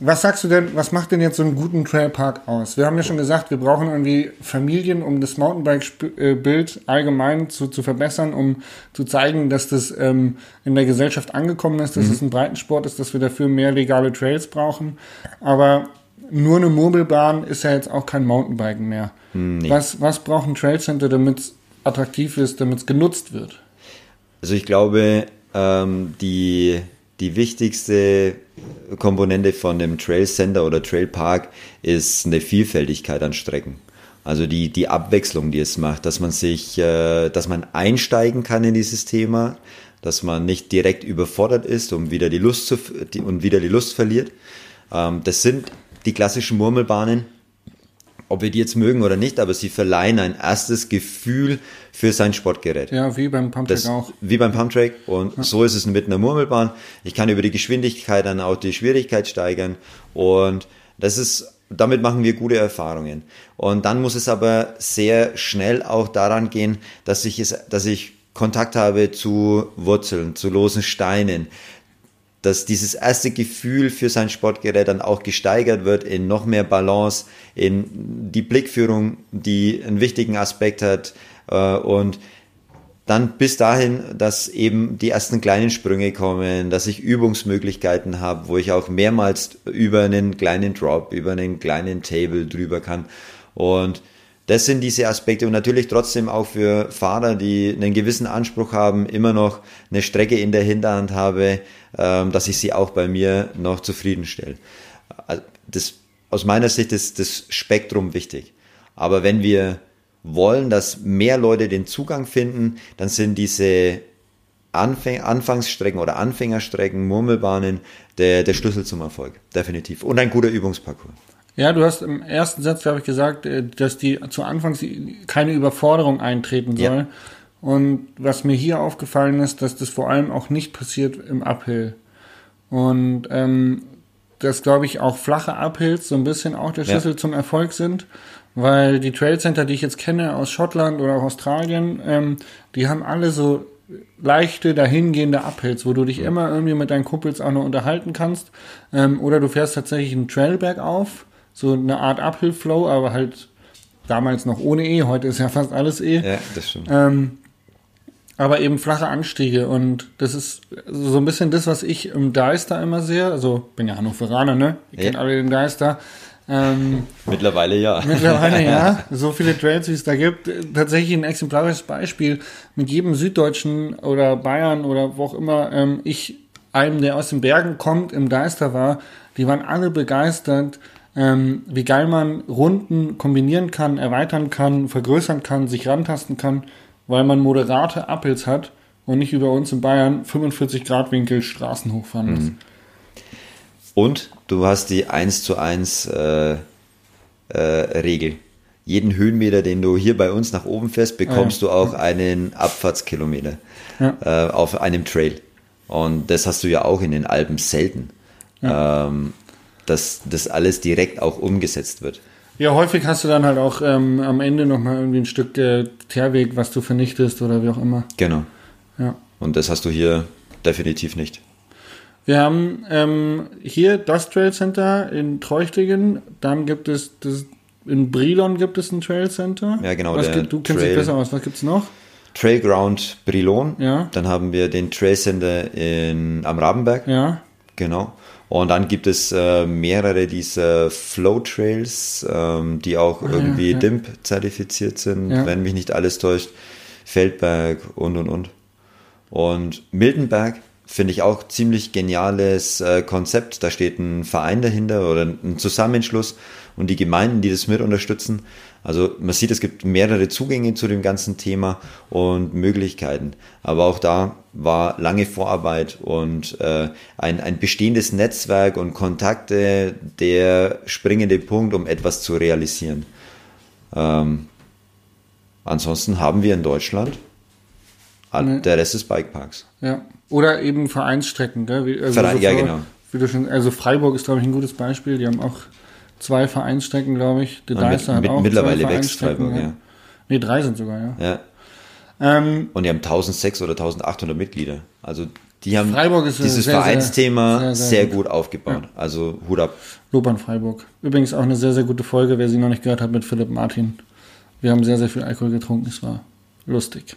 was sagst du denn, was macht denn jetzt so einen guten Trailpark aus? Wir haben ja schon gesagt, wir brauchen irgendwie Familien, um das Mountainbike-Bild allgemein zu, zu verbessern, um zu zeigen, dass das ähm, in der Gesellschaft angekommen ist, dass mhm. es ein Breitensport ist, dass wir dafür mehr legale Trails brauchen. Aber nur eine Murmelbahn ist ja jetzt auch kein Mountainbiken mehr. Nee. Was, was braucht ein Trailcenter, damit es attraktiv ist, damit es genutzt wird? Also ich glaube, ähm, die die wichtigste Komponente von dem Trail Center oder Trail Park ist eine Vielfältigkeit an Strecken. Also die, die Abwechslung, die es macht, dass man sich, äh, dass man einsteigen kann in dieses Thema, dass man nicht direkt überfordert ist und wieder die Lust zu, die, und wieder die Lust verliert. Ähm, das sind die klassischen Murmelbahnen, ob wir die jetzt mögen oder nicht, aber sie verleihen ein erstes Gefühl für sein Sportgerät. Ja, wie beim Pumptrack auch. Wie beim Pumptrack und ja. so ist es mit einer Murmelbahn. Ich kann über die Geschwindigkeit dann auch die Schwierigkeit steigern und das ist, damit machen wir gute Erfahrungen. Und dann muss es aber sehr schnell auch daran gehen, dass ich es, dass ich Kontakt habe zu Wurzeln, zu losen Steinen, dass dieses erste Gefühl für sein Sportgerät dann auch gesteigert wird in noch mehr Balance, in die Blickführung, die einen wichtigen Aspekt hat äh, und dann bis dahin, dass eben die ersten kleinen Sprünge kommen, dass ich Übungsmöglichkeiten habe, wo ich auch mehrmals über einen kleinen Drop, über einen kleinen Table drüber kann. Und das sind diese Aspekte und natürlich trotzdem auch für Fahrer, die einen gewissen Anspruch haben, immer noch eine Strecke in der Hinterhand habe, ähm, dass ich sie auch bei mir noch zufriedenstelle. Also das, aus meiner Sicht ist das Spektrum wichtig. Aber wenn wir wollen, dass mehr Leute den Zugang finden, dann sind diese Anfäng Anfangsstrecken oder Anfängerstrecken, Murmelbahnen der, der Schlüssel zum Erfolg. Definitiv. Und ein guter Übungsparcours. Ja, du hast im ersten Satz, glaube ich, gesagt, äh, dass die zu Anfangs keine Überforderung eintreten soll. Ja. Und was mir hier aufgefallen ist, dass das vor allem auch nicht passiert im Uphill. Und ähm, dass, glaube ich, auch flache Uphills so ein bisschen auch der Schlüssel ja. zum Erfolg sind. Weil die Trailcenter, die ich jetzt kenne aus Schottland oder auch Australien, ähm, die haben alle so leichte, dahingehende Uphills, wo du dich immer irgendwie mit deinen Kumpels auch noch unterhalten kannst. Ähm, oder du fährst tatsächlich einen Trailberg auf so eine Art Uphill-Flow, aber halt damals noch ohne E, heute ist ja fast alles E. Ja, das stimmt. Ähm, aber eben flache Anstiege und das ist so ein bisschen das, was ich im Deister immer sehe. Also bin ja Hannoveraner, ne? Ihr ja. kennt alle den Deister. Ähm, mittlerweile ja. Mittlerweile ja. (laughs) So viele Trails, wie es da gibt. Tatsächlich ein exemplarisches Beispiel. Mit jedem Süddeutschen oder Bayern oder wo auch immer ähm, ich einem, der aus den Bergen kommt, im Deister war, die waren alle begeistert, ähm, wie geil man Runden kombinieren kann, erweitern kann, vergrößern kann, sich rantasten kann, weil man moderate Uphills hat und nicht über uns in Bayern 45 Grad Winkel Straßen hochfahren muss. Mhm. Und du hast die 1 zu 1 äh, äh, Regel. Jeden Höhenmeter, den du hier bei uns nach oben fährst, bekommst ja, ja. du auch einen Abfahrtskilometer ja. äh, auf einem Trail. Und das hast du ja auch in den Alpen selten. Ähm, dass das alles direkt auch umgesetzt wird. Ja, häufig hast du dann halt auch ähm, am Ende nochmal irgendwie ein Stück äh, Teerweg, was du vernichtest oder wie auch immer. Genau. Ja. Und das hast du hier definitiv nicht. Wir haben ähm, hier das Trail Center in Treuchtlingen, dann gibt es das, in Brilon gibt es ein Trail Center. Ja, genau. Was gibt, du kennst Trail, dich besser aus, was gibt es noch? Trailground Brilon. Ja. Dann haben wir den Trail Center in, am Rabenberg. Ja. Genau. Und dann gibt es äh, mehrere dieser Flow Trails, ähm, die auch Ah, ja, irgendwie ja. DIMP zertifiziert sind, Ja. wenn mich nicht alles täuscht. Feldberg und und und. Und Miltenberg finde ich auch ziemlich geniales äh, Konzept. Da steht ein Verein dahinter oder ein Zusammenschluss und die Gemeinden, die das mit unterstützen. Also man sieht, es gibt mehrere Zugänge zu dem ganzen Thema und Möglichkeiten. Aber auch da war lange Vorarbeit und äh, ein, ein bestehendes Netzwerk und Kontakte der springende Punkt, um etwas zu realisieren. Ähm, ansonsten haben wir in Deutschland, Nee. der Rest des Bikeparks. Ja. Oder eben Vereinsstrecken, gell? Wie, also Verein- ja, vor- genau. Schon, also Freiburg ist, glaube ich, ein gutes Beispiel. Die haben auch zwei Vereinsstrecken, glaube ich. Der Und mit- Deister hat auch mittlerweile zwei wächst Freiburg, ja. Nee, drei sind sogar, ja. Ja. Ähm, Und die haben 1600 oder 1800 Mitglieder. Also die haben äh, dieses sehr, Vereinsthema sehr, sehr, sehr gut aufgebaut. Also Hut ab. Lob an Freiburg. Übrigens auch eine sehr, sehr gute Folge, wer sie noch nicht gehört hat, mit Philipp Martin. Wir haben sehr, sehr viel Alkohol getrunken, es war lustig.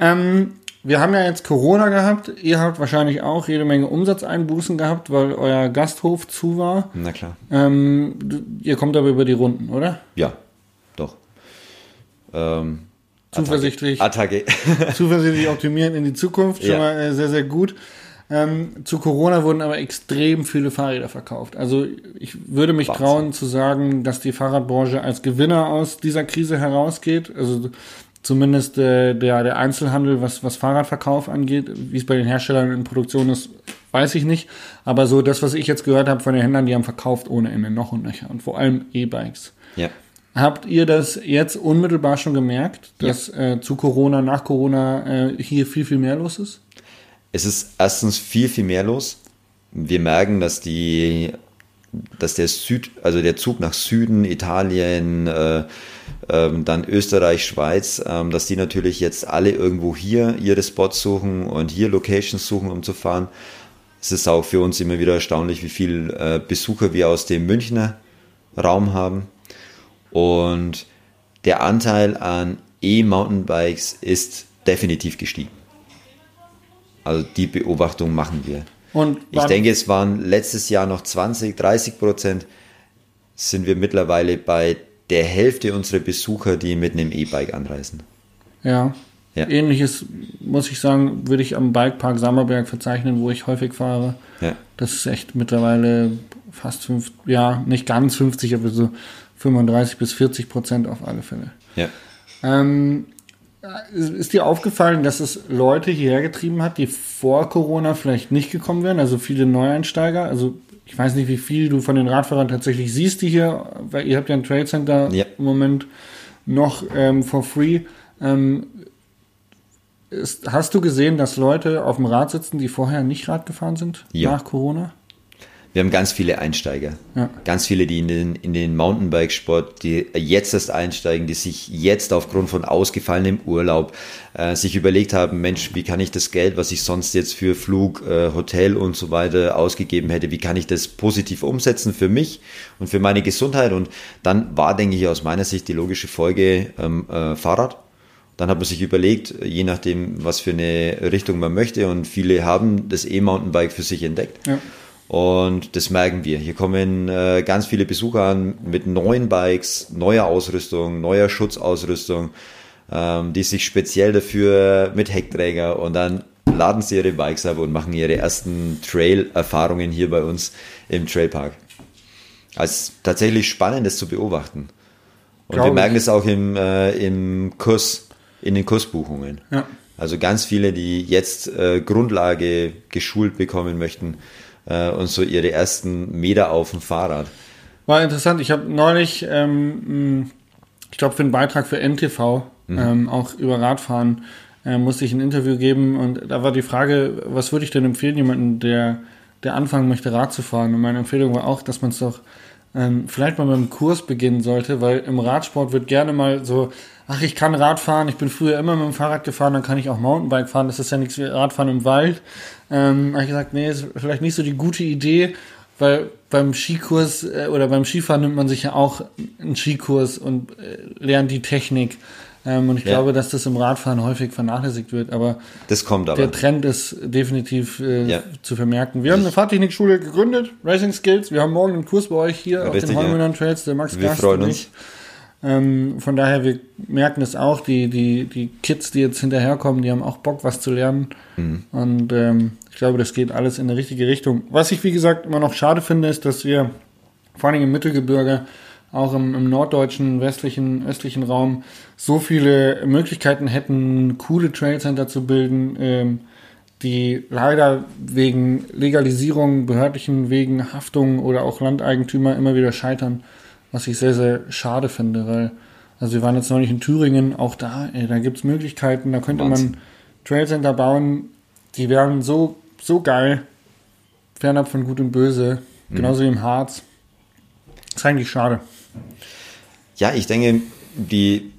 Ähm, wir haben ja jetzt Corona gehabt. Ihr habt wahrscheinlich auch jede Menge Umsatzeinbußen gehabt, weil euer Gasthof zu war. Na klar. Ähm, ihr kommt aber über die Runden, oder? Ja, doch. Ähm, Zuversichtlich. Attacke. (laughs) zuversichtlich optimieren in die Zukunft, schon Ja. mal äh, sehr, sehr gut. Ähm, zu Corona wurden aber extrem viele Fahrräder verkauft. Also ich würde mich Wahnsinn. trauen zu sagen, dass die Fahrradbranche als Gewinner aus dieser Krise herausgeht. Also zumindest äh, der, der Einzelhandel, was, was Fahrradverkauf angeht, wie es bei den Herstellern in Produktion ist, weiß ich nicht. Aber so das, was ich jetzt gehört habe von den Händlern, die haben verkauft ohne Ende noch und nöcher. Und vor allem E-Bikes. ja. Habt ihr das jetzt unmittelbar schon gemerkt, dass äh, zu Corona, nach Corona äh, hier viel, viel mehr los ist? Es ist erstens viel, viel mehr los. Wir merken, dass die, dass der Süd, also der Zug nach Süden, Italien, äh, ähm, dann Österreich, Schweiz, ähm, dass die natürlich jetzt alle irgendwo hier ihre Spots suchen und hier Locations suchen, um zu fahren. Es ist auch für uns immer wieder erstaunlich, wie viel äh, Besucher wir aus dem Münchner Raum haben. Und der Anteil an E-Mountainbikes ist definitiv gestiegen. Also die Beobachtung machen wir. Und Ich denke, es waren letztes Jahr noch 20, 30 Prozent. Sind wir mittlerweile bei der Hälfte unserer Besucher, die mit einem E-Bike anreisen. ja, Ja. ähnliches muss ich sagen, würde ich am Bikepark Sammerberg verzeichnen, wo ich häufig fahre. Ja. Das ist echt mittlerweile fast fünf, ja, nicht ganz 50, aber so 35 bis 40 Prozent auf alle Fälle. Ja. Ähm, ist dir aufgefallen, dass es Leute hierher getrieben hat, die vor Corona vielleicht nicht gekommen wären? Also viele Neueinsteiger. Also ich weiß nicht, wie viel du von den Radfahrern tatsächlich siehst, die hier, weil ihr habt ja ein Trade Center Ja. im Moment noch ähm, for free. Ähm, ist, hast du gesehen, dass Leute auf dem Rad sitzen, die vorher nicht Rad gefahren sind Ja. nach Corona? Wir haben ganz viele Einsteiger. Ja. Ganz viele, die in den, in den Mountainbike-Sport, die jetzt erst einsteigen, die sich jetzt aufgrund von ausgefallenem Urlaub äh, sich überlegt haben, Mensch, wie kann ich das Geld, was ich sonst jetzt für Flug, äh, Hotel und so weiter ausgegeben hätte, wie kann ich das positiv umsetzen für mich und für meine Gesundheit? Und dann war, denke ich, aus meiner Sicht die logische Folge ähm, äh, Fahrrad. Dann hat man sich überlegt, je nachdem, was für eine Richtung man möchte, und viele haben das E-Mountainbike für sich entdeckt. Ja. Und das merken wir. Hier kommen äh, ganz viele Besucher an mit neuen Bikes, neuer Ausrüstung, neuer Schutzausrüstung, ähm, die sich speziell dafür mit Heckträger und dann laden sie ihre Bikes ab und machen ihre ersten Trail-Erfahrungen hier bei uns im Trailpark. Als tatsächlich spannend, das zu beobachten. Und Glaub wir merken es auch im, äh, im Kurs, in den Kursbuchungen. Ja. Also ganz viele, die jetzt äh, Grundlage geschult bekommen möchten äh, und so ihre ersten Meter auf dem Fahrrad. War interessant. Ich habe neulich, ähm, ich glaube, für einen Beitrag für NTV, ähm, auch über Radfahren, äh, musste ich ein Interview geben und da war die Frage, was würde ich denn empfehlen, jemanden, der, der anfangen möchte, Rad zu fahren? Und meine Empfehlung war auch, dass man es doch ähm, vielleicht mal mit einem Kurs beginnen sollte, weil im Radsport wird gerne mal so, ach, ich kann Rad fahren, ich bin früher immer mit dem Fahrrad gefahren, dann kann ich auch Mountainbike fahren, das ist ja nichts wie Radfahren im Wald. Ähm, habe ich gesagt, nee, ist vielleicht nicht so die gute Idee, weil beim Skikurs äh, oder beim Skifahren nimmt man sich ja auch einen Skikurs und äh, lernt die Technik. Ähm, und ich Ja. glaube, dass das im Radfahren häufig vernachlässigt wird. Aber Das kommt aber. der Trend ist definitiv äh, Ja. zu vermerken. Wir haben eine Fahrtechnikschule gegründet, Racing Skills. Wir haben morgen einen Kurs bei euch hier auf Richtig, den ja. Heumündern Trails, der Max Wir Gast freuen und uns. ich. Ähm, von daher, wir merken es auch, die, die, die Kids, die jetzt hinterherkommen, die haben auch Bock, was zu lernen. Mhm. Und ähm, ich glaube, das geht alles in die richtige Richtung. Was ich, wie gesagt, immer noch schade finde, ist, dass wir vor allem im Mittelgebirge, auch im, im norddeutschen, westlichen, östlichen Raum, so viele Möglichkeiten hätten, coole Trailcenter zu bilden, ähm, die leider wegen Legalisierung, behördlichen Wegen, Haftung oder auch Landeigentümer immer wieder scheitern, was ich sehr, sehr schade finde, weil, also wir waren jetzt neulich in Thüringen, auch da, ey, da gibt's Möglichkeiten, da könnte Wahnsinn. man Trailcenter bauen, die wären so, so geil, fernab von Gut und Böse, genauso wie im Harz. ist eigentlich schade. Ja, ich denke, die,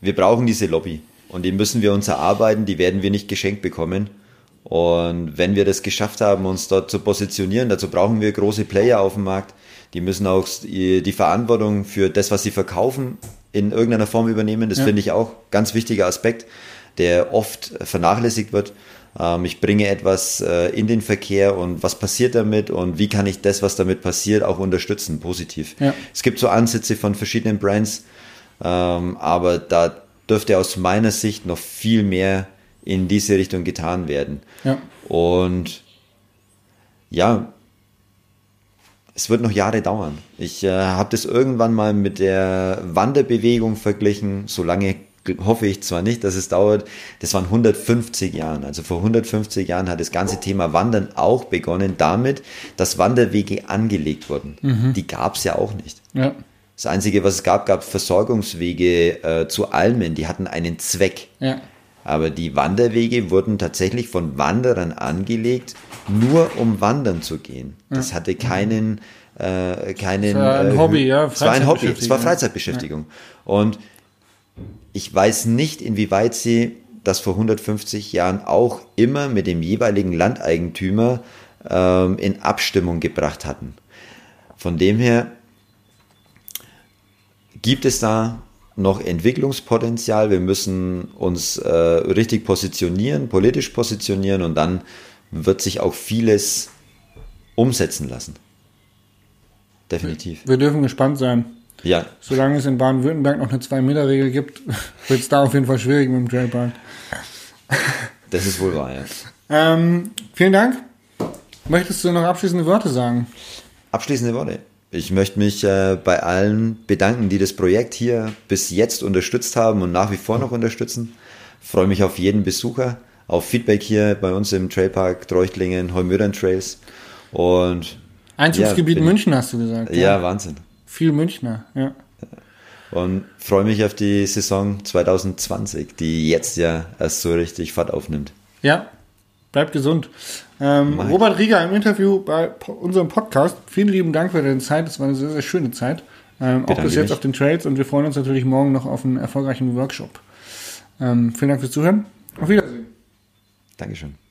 wir brauchen diese Lobby und die müssen wir uns erarbeiten, die werden wir nicht geschenkt bekommen. Und wenn wir das geschafft haben, uns dort zu positionieren, dazu brauchen wir große Player auf dem Markt. Die müssen auch die Verantwortung für das, was sie verkaufen, in irgendeiner Form übernehmen. Das Ja. finde ich auch ganz wichtiger Aspekt, der oft vernachlässigt wird. Ähm, Ich bringe etwas äh, in den Verkehr und was passiert damit und wie kann ich das, was damit passiert, auch unterstützen, positiv. Ja. Es gibt so Ansätze von verschiedenen Brands, ähm, aber da dürfte aus meiner Sicht noch viel mehr in diese Richtung getan werden. Ja. Und ja, es wird noch Jahre dauern. Ich äh, habe das irgendwann mal mit der Wanderbewegung verglichen. So lange hoffe ich zwar nicht, dass es dauert. Das waren 150 Jahren. Also vor 150 Jahren hat das ganze Thema Wandern auch begonnen damit, dass Wanderwege angelegt wurden. Die gab es ja auch nicht. Ja. Das Einzige, was es gab, gab Versorgungswege äh, zu Almen. Die hatten einen Zweck. Ja. Aber die Wanderwege wurden tatsächlich von Wanderern angelegt, nur um wandern zu gehen. Das hatte keinen, äh, keinen. war ein äh, Hobby, ja, Es war ein Hobby, es war Freizeitbeschäftigung, Freizeitbeschäftigung. Und ich weiß nicht, inwieweit sie das vor 150 Jahren auch immer mit dem jeweiligen Landeigentümer ähm, in Abstimmung gebracht hatten. Von dem her gibt es da noch Entwicklungspotenzial. Wir müssen uns äh, richtig positionieren, politisch positionieren und dann wird sich auch vieles umsetzen lassen. Definitiv. Wir dürfen gespannt sein. Ja, Solange es in Baden-Württemberg noch eine 2-Meter-Regel gibt, (laughs) wird es da auf jeden Fall schwierig mit dem Trailpark. das ist wohl wahr. Ja. Ähm, vielen Dank. Möchtest du noch abschließende Worte sagen? Abschließende Worte. Ich möchte mich äh, bei allen bedanken, die das Projekt hier bis jetzt unterstützt haben und nach wie vor noch unterstützen. Freue mich auf jeden Besucher, auf Feedback hier bei uns im Trailpark Treuchtlingen, Heumödern Trails. Und Einzugsgebiet Ja, München hast du gesagt. ja, Wahnsinn. Viel Münchner, ja. Und freue mich auf die Saison 2020, die jetzt ja erst so richtig Fahrt aufnimmt. Ja, bleibt gesund. Ähm. Robert Rieger im Interview bei po unserem Podcast. Vielen lieben Dank für deine Zeit. Das war eine sehr, sehr schöne Zeit. Ähm, auch bis jetzt mich. auf den Trails und wir freuen uns natürlich morgen noch auf einen erfolgreichen Workshop. Ähm, vielen Dank fürs Zuhören. Auf Wiedersehen. Dankeschön.